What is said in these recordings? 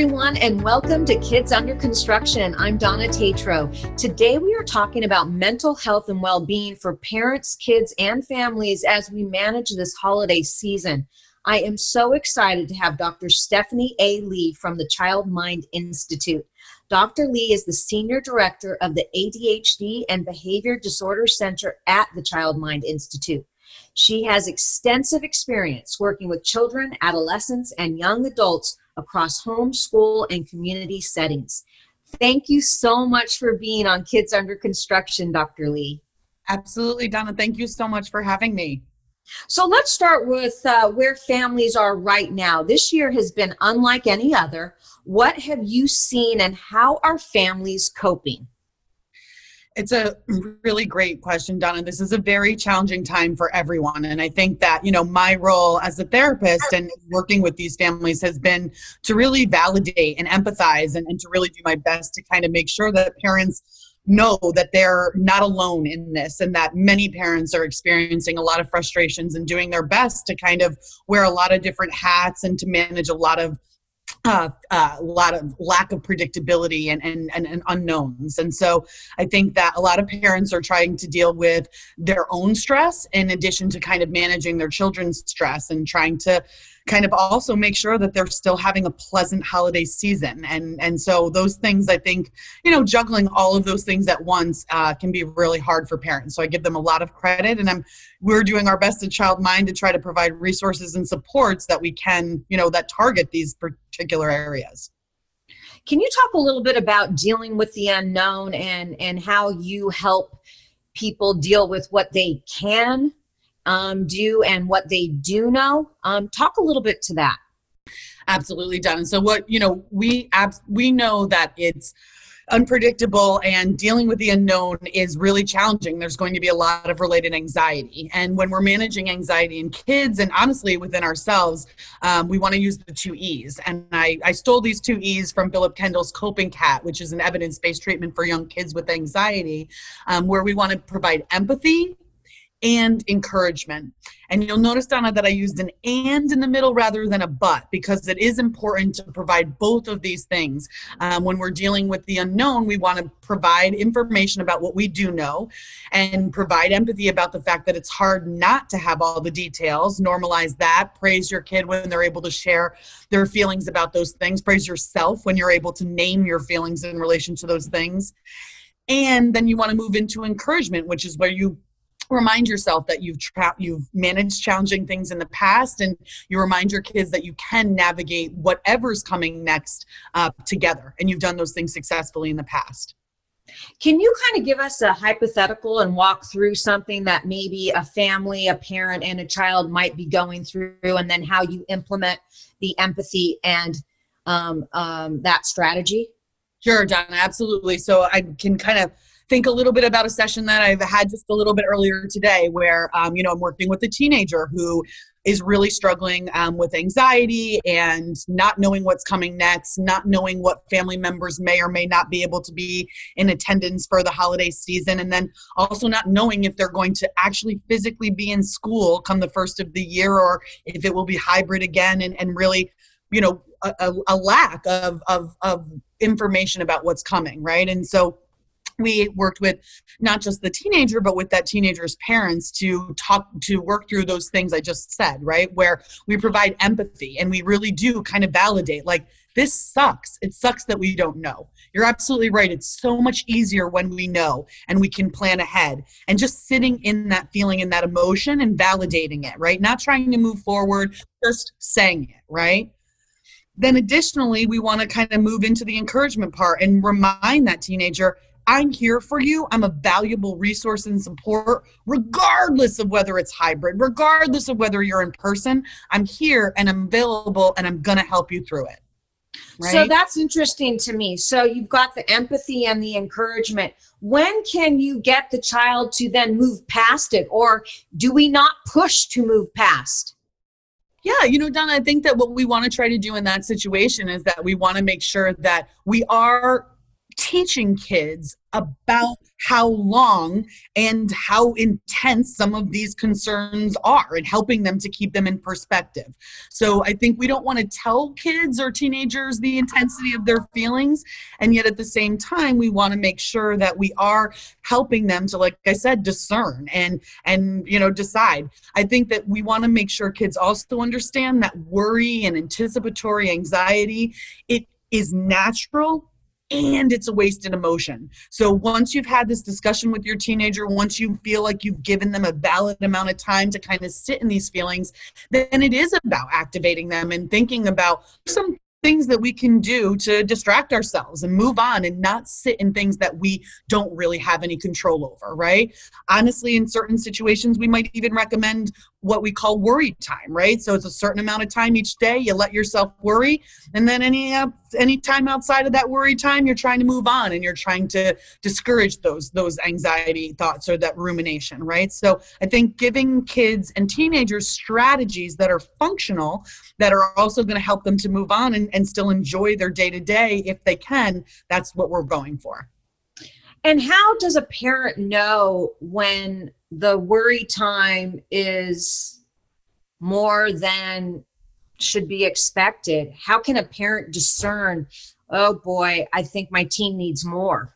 everyone, and welcome to Kids Under Construction. I'm Donna Tatro. Today, we are talking about mental health and well being for parents, kids, and families as we manage this holiday season. I am so excited to have Dr. Stephanie A. Lee from the Child Mind Institute. Dr. Lee is the Senior Director of the ADHD and Behavior Disorder Center at the Child Mind Institute. She has extensive experience working with children, adolescents, and young adults across home, school, and community settings. Thank you so much for being on Kids Under Construction, Dr. Lee. Absolutely, Donna. Thank you so much for having me. So let's start with uh, where families are right now. This year has been unlike any other. What have you seen and how are families coping? It's a really great question, Donna. This is a very challenging time for everyone. And I think that, you know, my role as a therapist and working with these families has been to really validate and empathize and, and to really do my best to kind of make sure that parents know that they're not alone in this and that many parents are experiencing a lot of frustrations and doing their best to kind of wear a lot of different hats and to manage a lot of uh, uh, a lot of lack of predictability and, and, and, and, unknowns. And so I think that a lot of parents are trying to deal with their own stress in addition to kind of managing their children's stress and trying to kind of also make sure that they're still having a pleasant holiday season and and so those things i think you know juggling all of those things at once uh, can be really hard for parents so i give them a lot of credit and i'm we're doing our best at child mind to try to provide resources and supports that we can you know that target these particular areas can you talk a little bit about dealing with the unknown and and how you help people deal with what they can um, do and what they do know. Um, talk a little bit to that. Absolutely, Donna. So what you know, we abs- we know that it's unpredictable and dealing with the unknown is really challenging. There's going to be a lot of related anxiety. And when we're managing anxiety in kids and honestly within ourselves, um, we want to use the two E's. And I, I stole these two E's from Philip Kendall's Coping Cat, which is an evidence based treatment for young kids with anxiety, um, where we want to provide empathy and encouragement. And you'll notice, Donna, that I used an and in the middle rather than a but because it is important to provide both of these things. Um, when we're dealing with the unknown, we want to provide information about what we do know and provide empathy about the fact that it's hard not to have all the details. Normalize that. Praise your kid when they're able to share their feelings about those things. Praise yourself when you're able to name your feelings in relation to those things. And then you want to move into encouragement, which is where you remind yourself that you've tra- you've managed challenging things in the past and you remind your kids that you can navigate whatever's coming next uh, together and you've done those things successfully in the past. Can you kind of give us a hypothetical and walk through something that maybe a family a parent and a child might be going through and then how you implement the empathy and um, um, that strategy? Sure donna absolutely. So i can kind of think a little bit about a session that I've had just a little bit earlier today, where um, you know I'm working with a teenager who is really struggling um, with anxiety and not knowing what's coming next, not knowing what family members may or may not be able to be in attendance for the holiday season, and then also not knowing if they're going to actually physically be in school come the first of the year or if it will be hybrid again, and, and really, you know, a, a lack of, of, of information about what's coming, right? And so we worked with not just the teenager but with that teenager's parents to talk to work through those things i just said right? Where we provide empathy and we really do kind of validate like this sucks. It sucks that we don't know. You're absolutely right. It's so much easier when we know and we can plan ahead. And just sitting in that feeling and that emotion and validating it right? Not trying to move forward just saying it right? Then additionally we want to kind of move into the encouragement part and remind that teenager I'm here for you. I'm a valuable resource and support, regardless of whether it's hybrid, regardless of whether you're in person. I'm here and I'm available and I'm going to help you through it. Right? So that's interesting to me. So you've got the empathy and the encouragement. When can you get the child to then move past it? Or do we not push to move past? Yeah, you know, Donna, I think that what we want to try to do in that situation is that we want to make sure that we are teaching kids about how long and how intense some of these concerns are and helping them to keep them in perspective. So I think we don't want to tell kids or teenagers the intensity of their feelings and yet at the same time we want to make sure that we are helping them to like I said discern and and you know decide. I think that we want to make sure kids also understand that worry and anticipatory anxiety it is natural and it's a wasted emotion. So once you've had this discussion with your teenager, once you feel like you've given them a valid amount of time to kind of sit in these feelings, then it is about activating them and thinking about some things that we can do to distract ourselves and move on and not sit in things that we don't really have any control over, right? Honestly, in certain situations, we might even recommend what we call worry time, right? So it's a certain amount of time each day you let yourself worry, and then any uh, any time outside of that worry time, you're trying to move on and you're trying to discourage those those anxiety thoughts or that rumination, right? So I think giving kids and teenagers strategies that are functional that are also going to help them to move on and, and still enjoy their day to day if they can, that's what we're going for. And how does a parent know when the worry time is more than should be expected? How can a parent discern, oh boy, I think my teen needs more?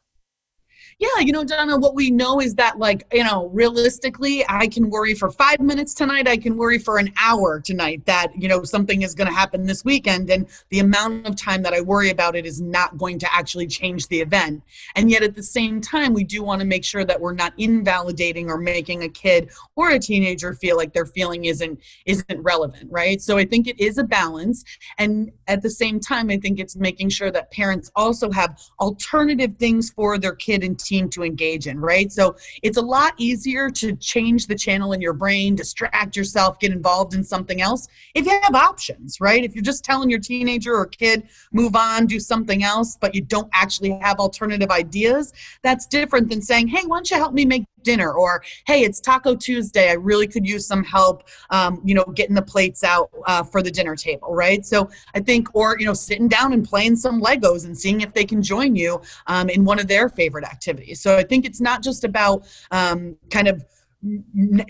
Yeah, you know, Donna, what we know is that, like, you know, realistically, I can worry for five minutes tonight. I can worry for an hour tonight that, you know, something is going to happen this weekend. And the amount of time that I worry about it is not going to actually change the event. And yet at the same time, we do want to make sure that we're not invalidating or making a kid or a teenager feel like their feeling isn't isn't relevant, right? So I think it is a balance. And at the same time, I think it's making sure that parents also have alternative things for their kid and team to engage in, right? So it's a lot easier to change the channel in your brain, distract yourself, get involved in something else if you have options, right? If you're just telling your teenager or kid, move on, do something else, but you don't actually have alternative ideas, that's different than saying, hey, why don't you help me make dinner or hey it's taco tuesday. I really could use some help um, you know getting the plates out uh, for the dinner table right? So i think or you know sitting down and playing some legos and seeing if they can join you um, in one of their favorite activities. So i think it's not just about um, kind of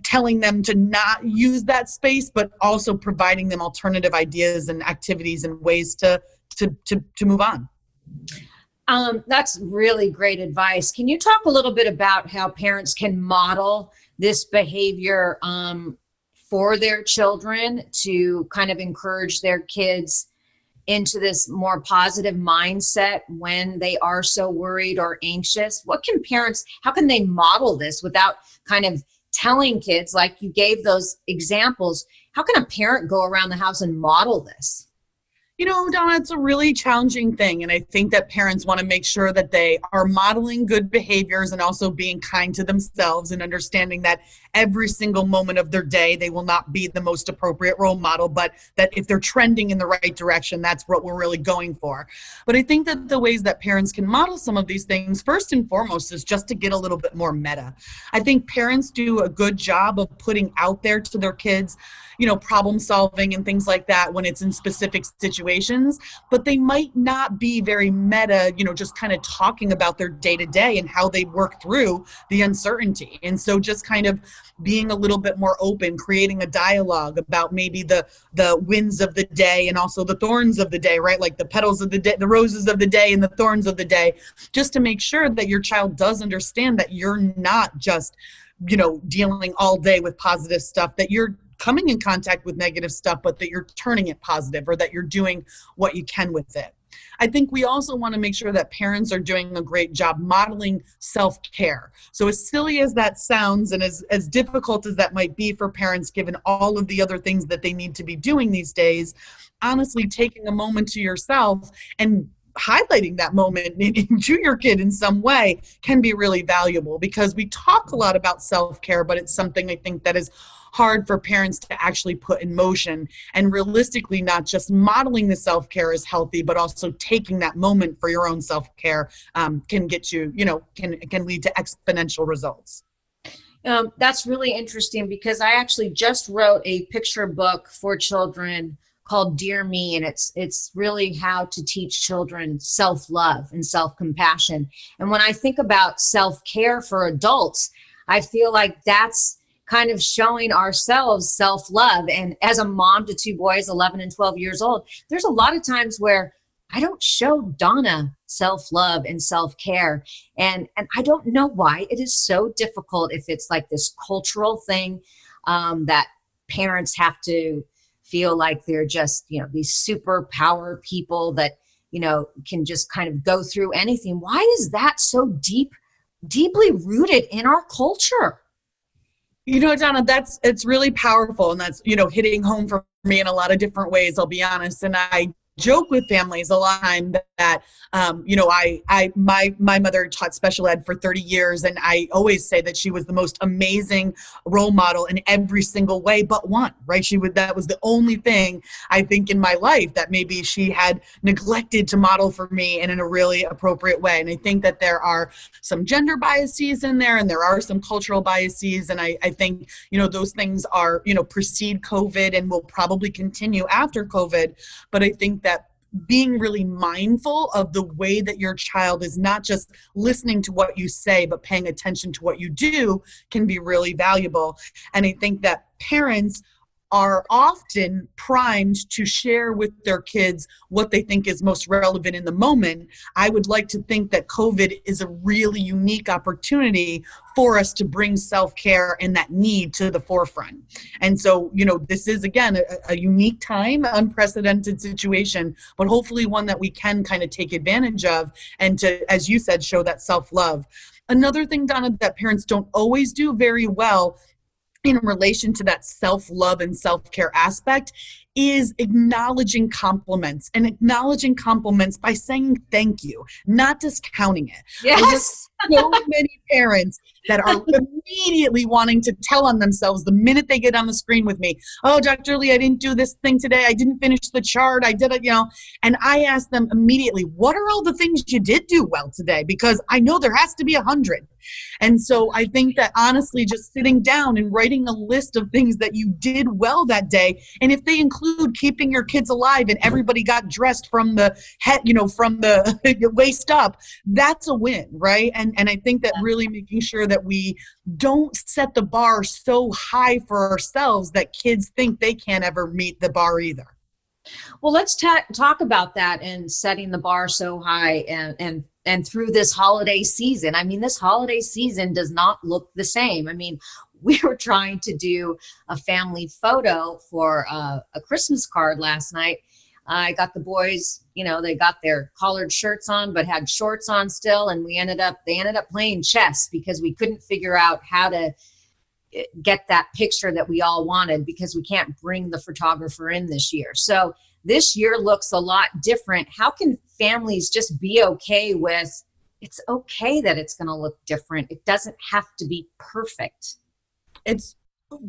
telling them to not use that space but also providing them alternative ideas and activities and ways to to to, to move on um, that's really great advice. Can you talk a little bit about how parents can model this behavior um, for their children to kind of encourage their kids into this more positive mindset when they are so worried or anxious? What can parents, how can they model this without kind of telling kids, like you gave those examples? How can a parent go around the house and model this? You know, Donna, it's a really challenging thing. And I think that parents want to make sure that they are modeling good behaviors and also being kind to themselves and understanding that every single moment of their day, they will not be the most appropriate role model, but that if they're trending in the right direction, that's what we're really going for. But I think that the ways that parents can model some of these things, first and foremost, is just to get a little bit more meta. I think parents do a good job of putting out there to their kids, you know, problem solving and things like that when it's in specific situations, but they might not be very meta, you know, just kind of talking about their day to day and how they work through the uncertainty. And so just kind of being a little bit more open, creating a dialogue about maybe the the wins of the day and also the thorns of the day, right? Like the petals of the day, the roses of the day and the thorns of the day, just to make sure that your child does understand that you're not just you know dealing all day with positive stuff that you're coming in contact with negative stuff, but that you're turning it positive or that you're doing what you can with it. I think we also want to make sure that parents are doing a great job modeling self care. So, as silly as that sounds, and as, as difficult as that might be for parents, given all of the other things that they need to be doing these days, honestly, taking a moment to yourself and highlighting that moment to your kid in some way can be really valuable because we talk a lot about self care, but it's something I think that is hard for parents to actually put in motion. And realistically, not just modeling the self care as healthy, but also taking that moment for your own self care um, can get you, you know, can can lead to exponential results. Um, that's really interesting because I actually just wrote a picture book for children called Dear Me, and it's it's really how to teach children self love and self compassion. And when I think about self care for adults, I feel like that's kind of showing ourselves self love. And as a mom to two boys, 11 and 12 years old, there's a lot of times where I don't show Donna self love and self care. And, and I don't know why it is so difficult if it's like this cultural thing um, that parents have to feel like they're just, you know, these superpower people that, you know, can just kind of go through anything. Why is that so deep, deeply rooted in our culture? You know, Donna, that's it's really powerful, and that's you know hitting home for me in a lot of different ways. I'll be honest, and I joke with families a lot time that um, you know I I my my mother taught special ed for 30 years and I always say that she was the most amazing role model in every single way but one right? She would that was the only thing I think in my life that maybe she had neglected to model for me and in a really appropriate way and I think that there are some gender biases in there and there are some cultural biases and I, I think you know those things are you know precede COVID and will probably continue after COVID but I think being really mindful of the way that your child is not just listening to what you say but paying attention to what you do can be really valuable. And i think that parents are often primed to share with their kids what they think is most relevant in the moment. I would like to think that COVID is a really unique opportunity for us to bring self care and that need to the forefront. And so, you know, this is again a, a unique time, unprecedented situation, but hopefully one that we can kind of take advantage of and to, as you said, show that self love. Another thing, Donna, that parents don't always do very well in relation to that self love and self care aspect is acknowledging compliments and acknowledging compliments by saying thank you, not discounting it. Yes. so many parents that are immediately wanting to tell on themselves the minute they get on the screen with me. Oh, Dr. Lee, I didn't do this thing today. I didn't finish the chart. I did it, you know. And I ask them immediately, what are all the things you did do well today? Because I know there has to be a hundred. And so I think that honestly, just sitting down and writing a list of things that you did well that day, and if they include keeping your kids alive and everybody got dressed from the head, you know, from the waist up, that's a win, right? And and I think that really making sure that we don't set the bar so high for ourselves that kids think they can't ever meet the bar either. Well, let's ta- talk about that and setting the bar so high and, and and through this holiday season. I mean, this holiday season does not look the same. I mean, we were trying to do a family photo for uh, a Christmas card last night. I got the boys, you know, they got their collared shirts on, but had shorts on still. And we ended up, they ended up playing chess because we couldn't figure out how to eh, get that picture that we all wanted because we can't bring the photographer in this year. So this year looks a lot different. How can families just be okay with it's okay that it's going to look different? It doesn't have to be perfect. It's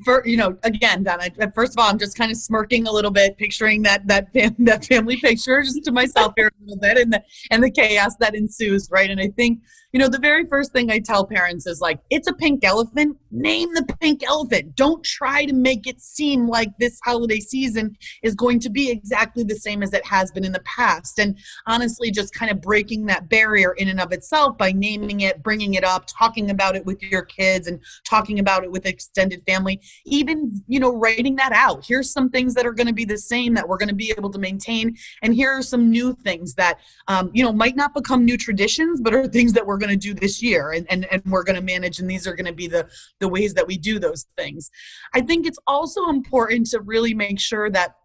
for you know again Don, I, first of all i'm just kind of smirking a little bit picturing that that fam, that family picture just to myself here a little bit and the and the chaos that ensues right? And i think you know the very first thing i tell parents is like it's a pink elephant. Name the pink elephant. Don't try to make it seem like this holiday season is going to be exactly the same as it has been in the past. And honestly just kind of breaking that barrier in and of itself by naming it bringing it up talking about it with your kids and talking about it with extended family even you know writing that out. Here's some things that are going to be the same that we're going to be able to maintain and here are some new things that um, you know might not become new traditions but are things that we're to do this year and, and, and we're going to manage and these are going to be the the ways that we do those things i think it's also important to really make sure that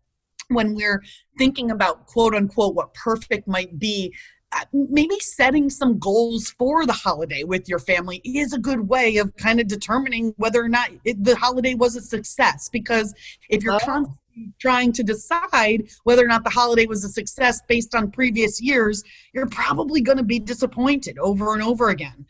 when we're thinking about quote unquote what perfect might be uh, maybe setting some goals for the holiday with your family is a good way of kind of determining whether or not it, the holiday was a success because if you're oh. constantly trying to decide whether or not the holiday was a success based on previous years, you're probably going to be disappointed over and over again,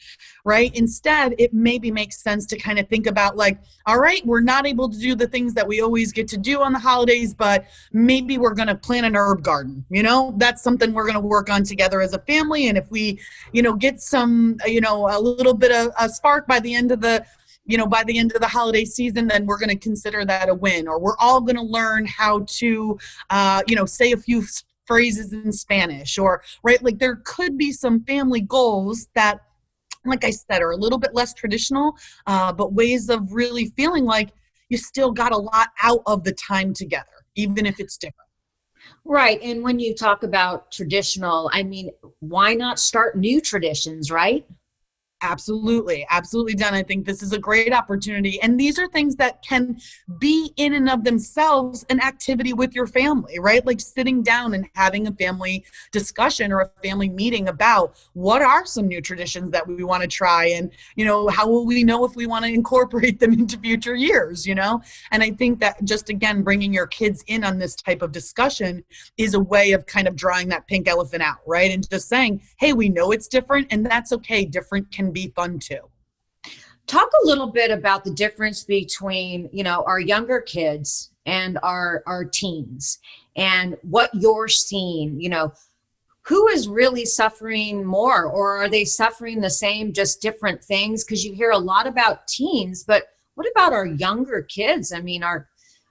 right? Instead, it maybe makes sense to kind of think about, like, all right, we're not able to do the things that we always get to do on the holidays, but maybe we're going to plant an herb garden. You know, that's something we're going to work on together as a family. And if we, you know, get some, you know, a little bit of a spark by the end of the you know, by the end of the holiday season, then we're going to consider that a win, or we're all going to learn how to, uh, you know, say a few phrases in Spanish, or right, like there could be some family goals that, like I said, are a little bit less traditional, uh, but ways of really feeling like you still got a lot out of the time together, even if it's different. Right. And when you talk about traditional, I mean, why not start new traditions, right? Absolutely, absolutely done. I think this is a great opportunity. And these are things that can be in and of themselves an activity with your family, right? Like sitting down and having a family discussion or a family meeting about what are some new traditions that we want to try and, you know, how will we know if we want to incorporate them into future years, you know? And I think that just again, bringing your kids in on this type of discussion is a way of kind of drawing that pink elephant out, right? And just saying, hey, we know it's different and that's okay. Different can be fun too. Talk a little bit about the difference between, you know, our younger kids and our our teens and what you're seeing, you know, who is really suffering more or are they suffering the same just different things because you hear a lot about teens, but what about our younger kids? I mean, our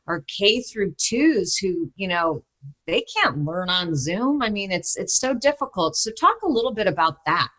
our K through 2s who, you know, they can't learn on Zoom. I mean, it's it's so difficult. So talk a little bit about that.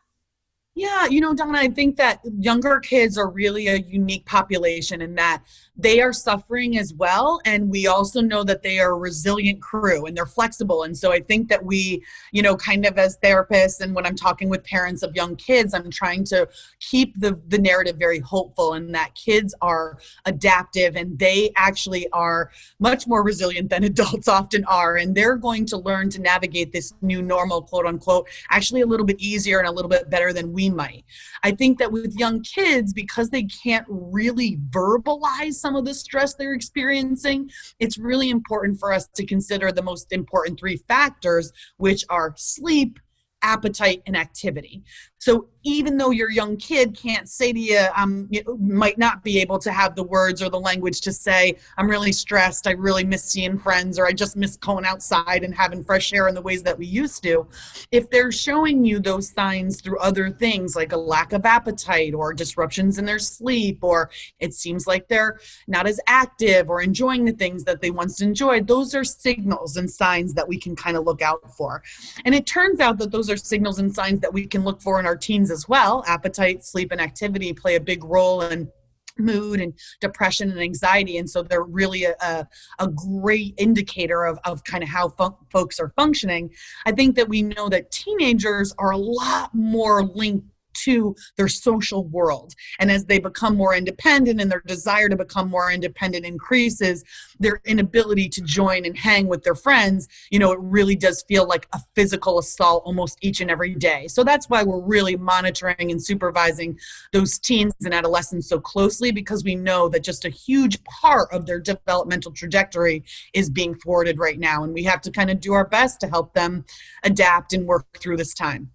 Yeah, you know, Donna, I think that younger kids are really a unique population in that they are suffering as well. And we also know that they are a resilient crew and they're flexible. And so I think that we, you know, kind of as therapists and when I'm talking with parents of young kids, I'm trying to keep the, the narrative very hopeful and that kids are adaptive and they actually are much more resilient than adults often are. And they're going to learn to navigate this new normal, quote unquote, actually a little bit easier and a little bit better than we might. I think that with young kids, because they can't really verbalize some of the stress they're experiencing, it's really important for us to consider the most important three factors, which are sleep, appetite, and activity. So even though your young kid can't say to you, um, you might not be able to have the words or the language to say, I'm really stressed, I really miss seeing friends, or I just miss going outside and having fresh air in the ways that we used to. If they're showing you those signs through other things like a lack of appetite or disruptions in their sleep, or it seems like they're not as active or enjoying the things that they once enjoyed, those are signals and signs that we can kind of look out for. And it turns out that those are signals and signs that we can look for in our teens as well. Appetite, sleep, and activity play a big role in mood and depression and anxiety and so they're really a, a, a great indicator of, of kind of how fun- folks are functioning i think that we know that teenagers are a lot more linked to their social world. And as they become more independent and their desire to become more independent increases, their inability to join and hang with their friends, you know, it really does feel like a physical assault almost each and every day. So that's why we're really monitoring and supervising those teens and adolescents so closely because we know that just a huge part of their developmental trajectory is being thwarted right now. And we have to kind of do our best to help them adapt and work through this time.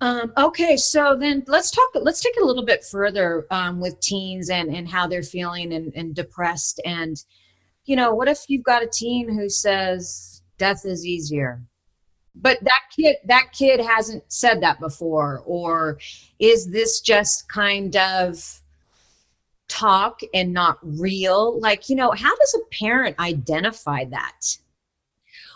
Um, okay, so then let's talk. Let's take a little bit further um, with teens and and how they're feeling and, and depressed. And you know, what if you've got a teen who says death is easier, but that kid that kid hasn't said that before, or is this just kind of talk and not real? Like, you know, how does a parent identify that?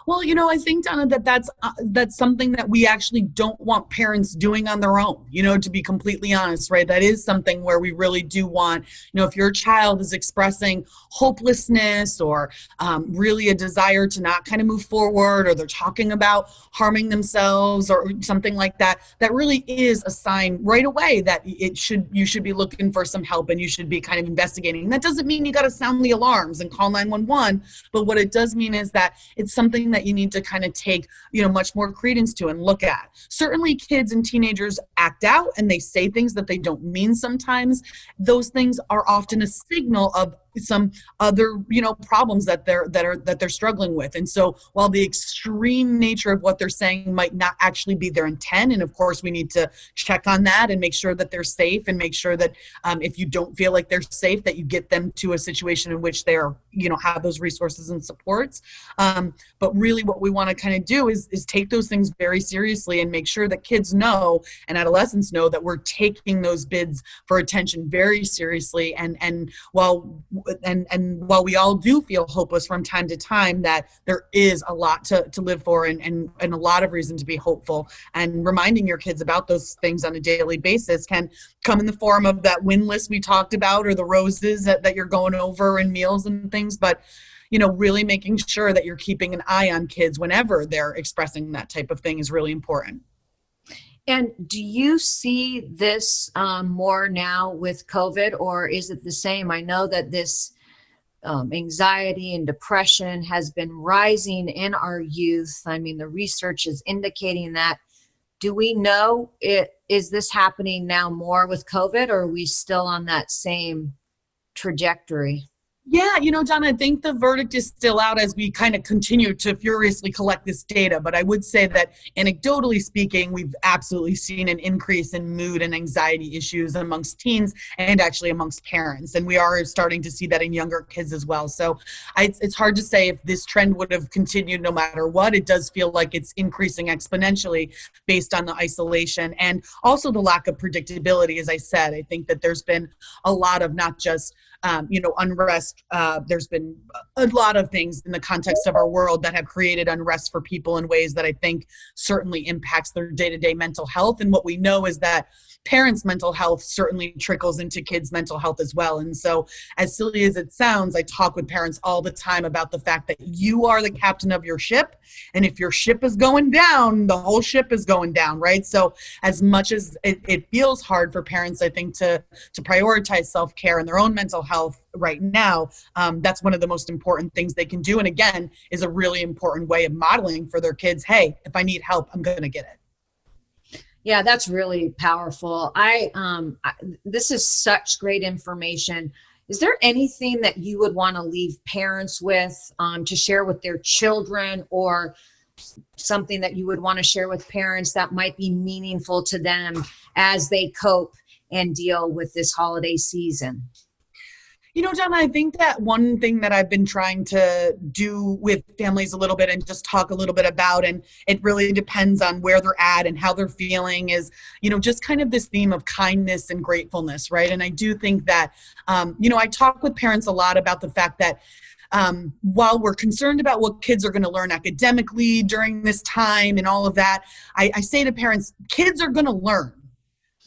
Well, you know, I think Donna that that's uh, that's something that we actually don't want parents doing on their own. You know, to be completely honest, right? That is something where we really do want. You know, if your child is expressing hopelessness or um, really a desire to not kind of move forward, or they're talking about harming themselves or something like that, that really is a sign right away that it should you should be looking for some help and you should be kind of investigating. That doesn't mean you got to sound the alarms and call 911, but what it does mean is that it's something that you need to kind of take you know much more credence to and look at. Certainly kids and teenagers act out and they say things that they don't mean sometimes. Those things are often a signal of some other you know problems that they're that are that they're struggling with. And so while the extreme nature of what they're saying might not actually be their intent and of course we need to check on that and make sure that they're safe and make sure that um, if you don't feel like they're safe that you get them to a situation in which they're you know have those resources and supports. Um, but really what we want to kind of do is is take those things very seriously and make sure that kids know and adolescents know that we're taking those bids for attention very seriously. And and while and and while we all do feel hopeless from time to time that there is a lot to, to live for and, and and a lot of reason to be hopeful. And reminding your kids about those things on a daily basis can come in the form of that win list we talked about or the roses that, that you're going over and meals and things. But you know really making sure that you're keeping an eye on kids whenever they're expressing that type of thing is really important and do you see this um, more now with COVID, or is it the same? I know that this um, anxiety and depression has been rising in our youth. I mean, the research is indicating that. Do we know it is this happening now more with COVID, or are we still on that same trajectory? Yeah, you know, Donna, I think the verdict is still out as we kind of continue to furiously collect this data. But I would say that anecdotally speaking, we've absolutely seen an increase in mood and anxiety issues amongst teens and actually amongst parents. And we are starting to see that in younger kids as well. So I, it's hard to say if this trend would have continued no matter what. It does feel like it's increasing exponentially based on the isolation and also the lack of predictability. As I said, I think that there's been a lot of not just um, you know, unrest. Uh, there's been a lot of things in the context of our world that have created unrest for people in ways that I think certainly impacts their day to day mental health. And what we know is that parents' mental health certainly trickles into kids' mental health as well. And so, as silly as it sounds, I talk with parents all the time about the fact that you are the captain of your ship. And if your ship is going down, the whole ship is going down, right? So, as much as it, it feels hard for parents, I think, to, to prioritize self care and their own mental health right now, um, that's one of the most important things they can do. And again, is a really important way of modeling for their kids hey, if I need help, I'm going to get it. Yeah, that's really powerful. I um I, this is such great information. Is there anything that you would want to leave parents with um, to share with their children or something that you would want to share with parents that might be meaningful to them as they cope and deal with this holiday season? You know, Donna, I think that one thing that I've been trying to do with families a little bit and just talk a little bit about, and it really depends on where they're at and how they're feeling, is, you know, just kind of this theme of kindness and gratefulness, right? And I do think that, um, you know, I talk with parents a lot about the fact that. Um, while we're concerned about what kids are going to learn academically during this time and all of that, I, I say to parents, kids are going to learn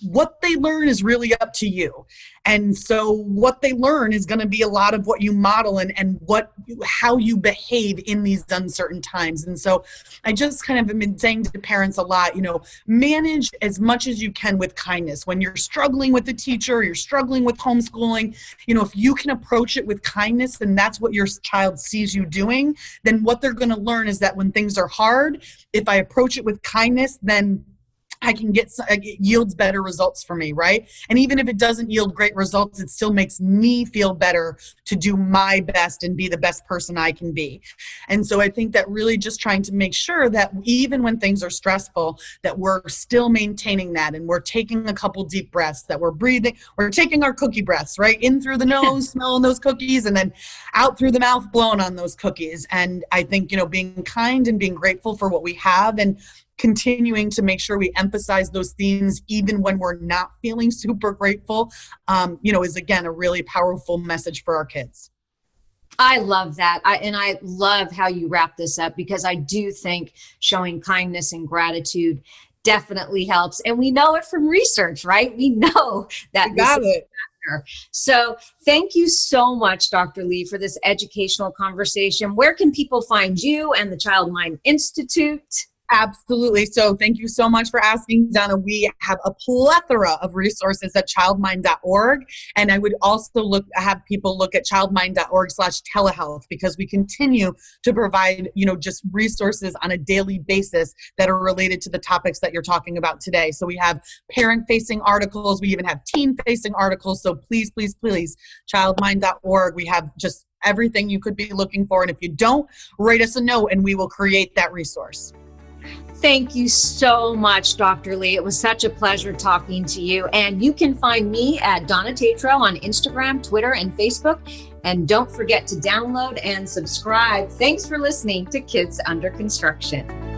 what they learn is really up to you. And so what they learn is going to be a lot of what you model and, and what how you behave in these uncertain times. And so i just kind of have been saying to parents a lot you know manage as much as you can with kindness. When you're struggling with the teacher you're struggling with homeschooling you know if you can approach it with kindness and that's what your child sees you doing then what they're going to learn is that when things are hard if i approach it with kindness then I can get uh, it yields better results for me, right? And even if it doesn't yield great results, it still makes me feel better to do my best and be the best person I can be. And so I think that really just trying to make sure that even when things are stressful, that we're still maintaining that and we're taking a couple deep breaths, that we're breathing, we're taking our cookie breaths, right? In through the nose, smelling those cookies, and then out through the mouth, blowing on those cookies. And I think, you know, being kind and being grateful for what we have and continuing to make sure we emphasize those themes even when we're not feeling super grateful um, you know is again a really powerful message for our kids I love that. I, and I love how you wrap this up because I do think showing kindness and gratitude definitely helps. And we know it from research, right? We know that. You got it. So, thank you so much, Dr. Lee, for this educational conversation. Where can people find you and the Child Mind Institute? Absolutely. So thank you so much for asking, Donna. We have a plethora of resources at childmind.org. And I would also look have people look at childmind.org slash telehealth because we continue to provide, you know, just resources on a daily basis that are related to the topics that you're talking about today. So we have parent facing articles, we even have teen facing articles. So please, please, please, childmind.org. We have just everything you could be looking for. And if you don't, write us a note and we will create that resource. Thank you so much, Dr. Lee. It was such a pleasure talking to you. And you can find me at Donna Tatro on Instagram, Twitter, and Facebook. And don't forget to download and subscribe. Thanks for listening to Kids Under Construction.